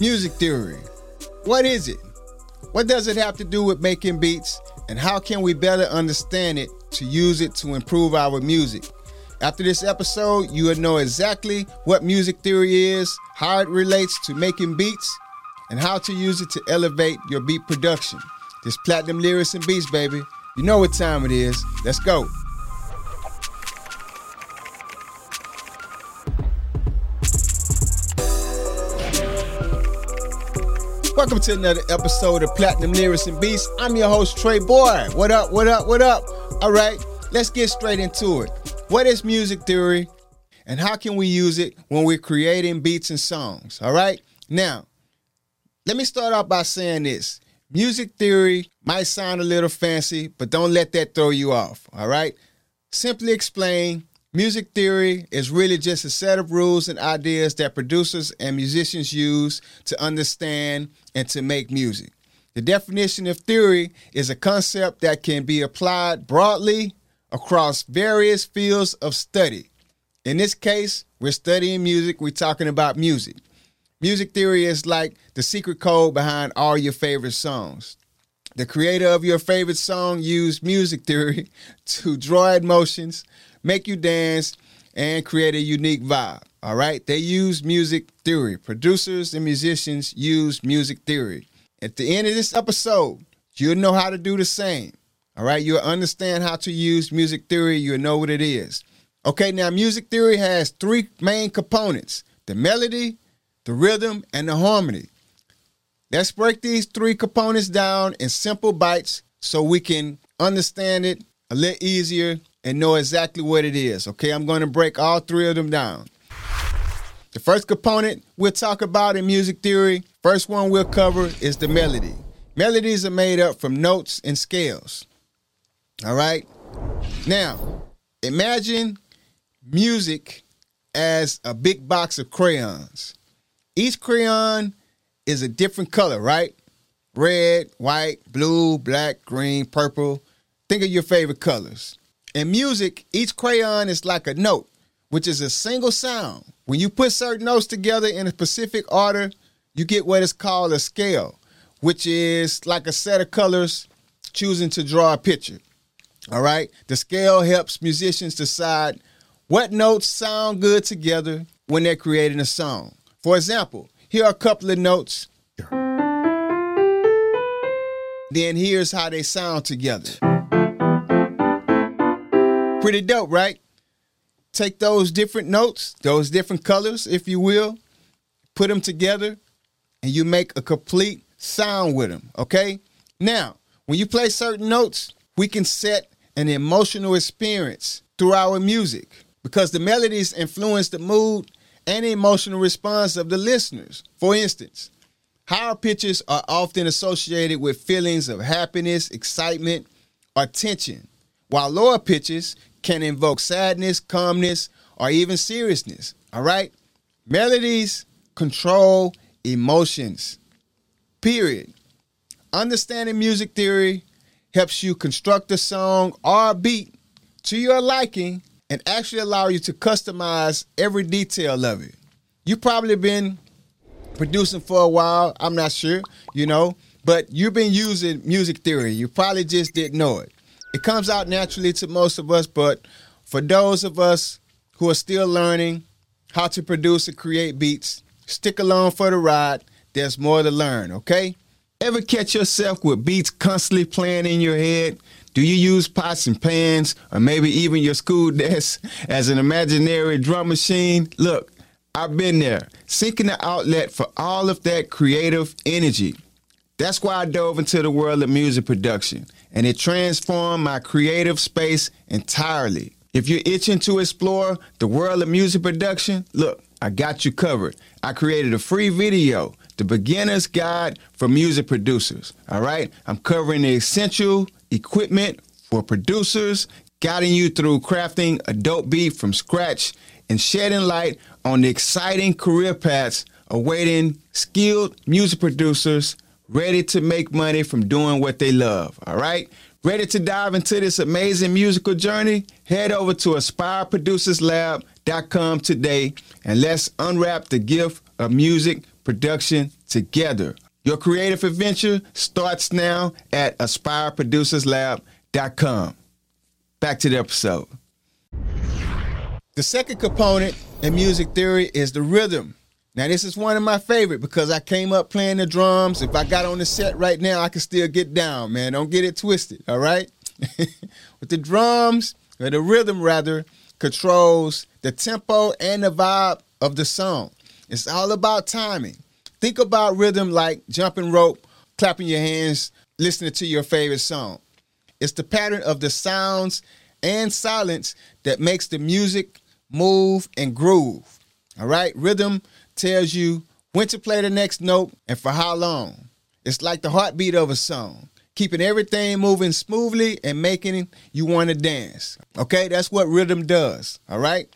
Music theory. What is it? What does it have to do with making beats? And how can we better understand it to use it to improve our music? After this episode, you will know exactly what music theory is, how it relates to making beats, and how to use it to elevate your beat production. This Platinum Lyrics and Beats, baby. You know what time it is. Let's go. Welcome to another episode of Platinum Lyrics and Beats. I'm your host, Trey Boy. What up, what up, what up? All right, let's get straight into it. What is music theory and how can we use it when we're creating beats and songs? All right, now, let me start off by saying this. Music theory might sound a little fancy, but don't let that throw you off. All right, simply explain Music theory is really just a set of rules and ideas that producers and musicians use to understand and to make music. The definition of theory is a concept that can be applied broadly across various fields of study. In this case, we're studying music, we're talking about music. Music theory is like the secret code behind all your favorite songs. The creator of your favorite song used music theory to draw emotions, make you dance, and create a unique vibe. All right. They use music theory. Producers and musicians use music theory. At the end of this episode, you'll know how to do the same. All right. You'll understand how to use music theory. You'll know what it is. Okay. Now, music theory has three main components the melody, the rhythm, and the harmony. Let's break these three components down in simple bites so we can understand it a little easier and know exactly what it is. Okay, I'm going to break all three of them down. The first component we'll talk about in music theory, first one we'll cover is the melody. Melodies are made up from notes and scales. All right? Now, imagine music as a big box of crayons. Each crayon is a different color, right? Red, white, blue, black, green, purple. Think of your favorite colors. In music, each crayon is like a note, which is a single sound. When you put certain notes together in a specific order, you get what is called a scale, which is like a set of colors choosing to draw a picture. All right? The scale helps musicians decide what notes sound good together when they're creating a song. For example, here are a couple of notes. Then here's how they sound together. Pretty dope, right? Take those different notes, those different colors, if you will, put them together, and you make a complete sound with them, okay? Now, when you play certain notes, we can set an emotional experience through our music because the melodies influence the mood and emotional response of the listeners. For instance, higher pitches are often associated with feelings of happiness, excitement, or tension, while lower pitches can invoke sadness, calmness, or even seriousness. All right? Melodies control emotions. Period. Understanding music theory helps you construct a song or beat to your liking and actually allow you to customize every detail of it. You've probably been producing for a while, I'm not sure, you know, but you've been using music theory. You probably just didn't know it it comes out naturally to most of us, but for those of us who are still learning how to produce and create beats, stick along for the ride. There's more to learn, okay? Ever catch yourself with beats constantly playing in your head? Do you use pots and pans or maybe even your school desk as an imaginary drum machine? Look, I've been there, seeking an outlet for all of that creative energy. That's why I dove into the world of music production and it transformed my creative space entirely. If you're itching to explore the world of music production, look, I got you covered. I created a free video, The Beginner's Guide for Music Producers. All right? I'm covering the essential equipment for producers, guiding you through crafting a dope beat from scratch and shedding light on the exciting career paths awaiting skilled music producers ready to make money from doing what they love. All right? Ready to dive into this amazing musical journey? Head over to AspireProducersLab.com today and let's unwrap the gift of music production together. Your creative adventure starts now at aspireproducerslab.com. Back to the episode. The second component in music theory is the rhythm. Now, this is one of my favorite because I came up playing the drums. If I got on the set right now, I can still get down, man. Don't get it twisted, all right? With the drums, or the rhythm rather, controls the tempo and the vibe of the song. It's all about timing. Think about rhythm like jumping rope, clapping your hands, listening to your favorite song. It's the pattern of the sounds and silence that makes the music move, and groove. All right? Rhythm tells you when to play the next note and for how long. It's like the heartbeat of a song, keeping everything moving smoothly and making you want to dance. Okay? That's what rhythm does. All right?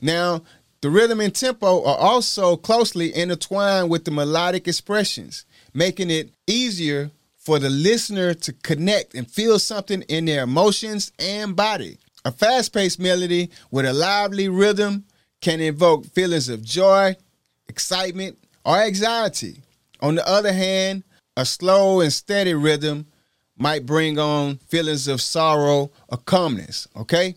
Now, the rhythm and tempo are also closely intertwined with the melodic expressions, making it easier for the listener to connect and feel something in their emotions and body. A fast paced melody with a lively rhythm can evoke feelings of joy, excitement, or anxiety. On the other hand, a slow and steady rhythm might bring on feelings of sorrow or calmness, okay?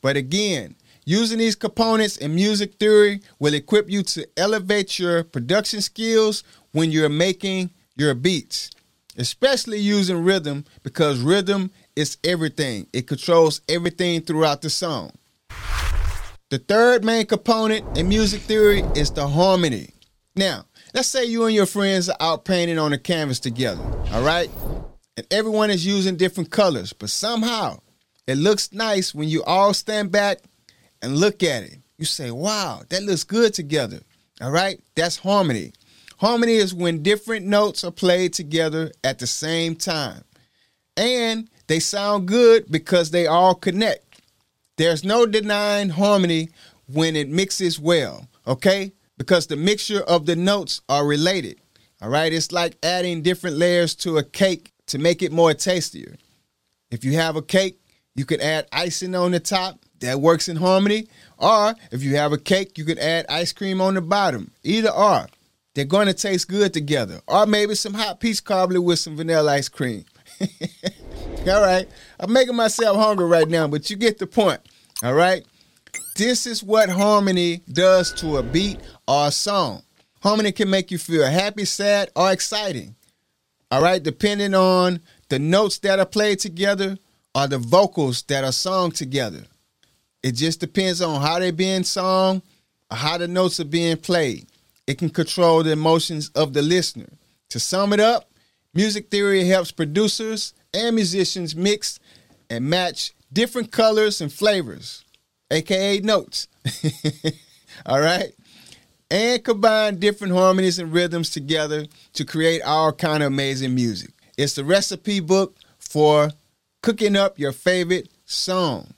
But again, using these components in music theory will equip you to elevate your production skills when you're making your beats, especially using rhythm because rhythm is everything. It controls everything throughout the song. The third main component in music theory is the harmony. Now, let's say you and your friends are out painting on a canvas together, all right? And everyone is using different colors, but somehow it looks nice when you all stand back and look at it. You say, wow, that looks good together, all right? That's harmony. Harmony is when different notes are played together at the same time. And they sound good because they all connect. There's no denying harmony when it mixes well, okay? Because the mixture of the notes are related. All right, it's like adding different layers to a cake to make it more tastier. If you have a cake, you could add icing on the top. That works in harmony. Or if you have a cake, you could add ice cream on the bottom. Either or. They're going to taste good together. Or maybe some hot peach cobbler with some vanilla ice cream. All right. I'm making myself hungry right now, but you get the point. All right. This is what harmony does to a beat or a song. Harmony can make you feel happy, sad, or exciting. All right, depending on the notes that are played together or the vocals that are sung together. It just depends on how they're being sung or how the notes are being played. It can control the emotions of the listener. To sum it up, music theory helps producers and musicians mix and match different colors and flavors, aka notes. all right? And combine different harmonies and rhythms together to create all kind of amazing music. It's the recipe book for cooking up your favorite song.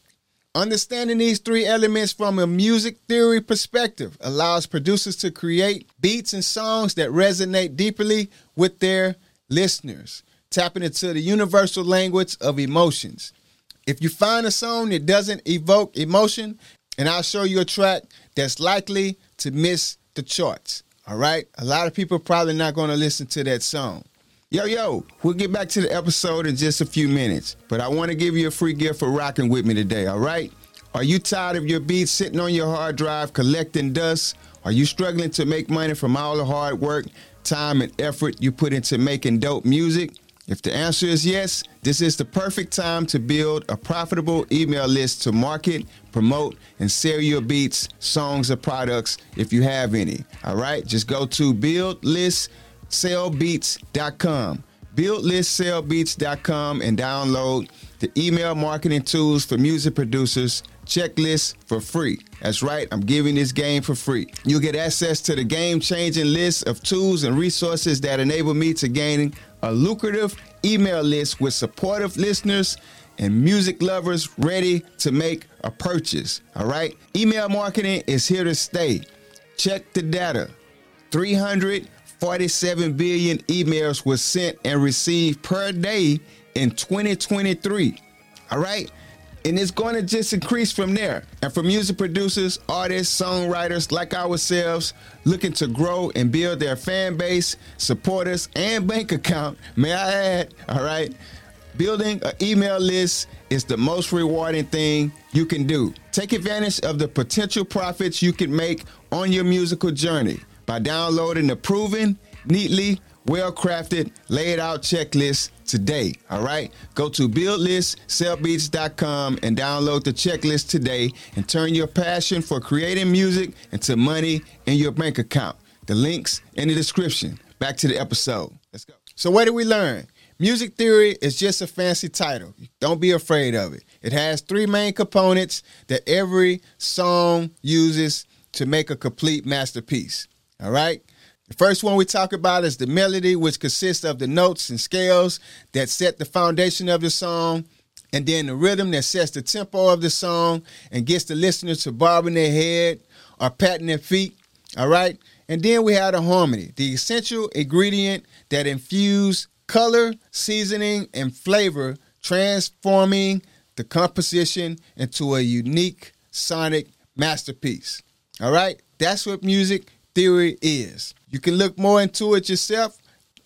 Understanding these three elements from a music theory perspective allows producers to create beats and songs that resonate deeply with their listeners tapping into the universal language of emotions. If you find a song that doesn't evoke emotion, and I'll show you a track that's likely to miss the charts. All right? A lot of people probably not going to listen to that song. Yo, yo, we'll get back to the episode in just a few minutes, but I want to give you a free gift for rocking with me today, all right? Are you tired of your beats sitting on your hard drive collecting dust? Are you struggling to make money from all the hard work, time, and effort you put into making dope music? If the answer is yes, this is the perfect time to build a profitable email list to market, promote, and sell your beats, songs, or products if you have any. All right, just go to buildlistsellbeats.com. Buildlistsellbeats.com and download the email marketing tools for music producers checklist for free. That's right, I'm giving this game for free. You'll get access to the game changing list of tools and resources that enable me to gain a lucrative email list with supportive listeners and music lovers ready to make a purchase. All right. Email marketing is here to stay. Check the data 347 billion emails were sent and received per day in 2023. All right. And it's going to just increase from there. And for music producers, artists, songwriters like ourselves looking to grow and build their fan base, supporters, and bank account, may I add, all right? Building an email list is the most rewarding thing you can do. Take advantage of the potential profits you can make on your musical journey by downloading the proven, neatly, well crafted, laid out checklist today. All right. Go to buildlistsellbeats.com and download the checklist today and turn your passion for creating music into money in your bank account. The links in the description. Back to the episode. Let's go. So, what did we learn? Music theory is just a fancy title. Don't be afraid of it. It has three main components that every song uses to make a complete masterpiece. All right? First one we talk about is the melody, which consists of the notes and scales that set the foundation of the song, and then the rhythm that sets the tempo of the song and gets the listeners to bobbing their head or patting their feet. All right? And then we have the harmony, the essential ingredient that infuse color, seasoning, and flavor, transforming the composition into a unique sonic masterpiece. All right? That's what music theory is. You can look more into it yourself.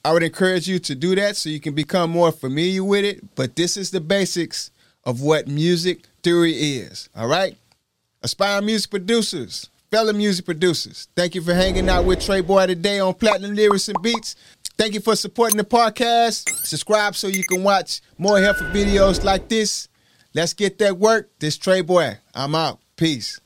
I would encourage you to do that so you can become more familiar with it. But this is the basics of what music theory is. All right? Aspiring music producers, fellow music producers, thank you for hanging out with Trey Boy today on Platinum Lyrics and Beats. Thank you for supporting the podcast. Subscribe so you can watch more helpful videos like this. Let's get that work. This Trey Boy. I'm out. Peace.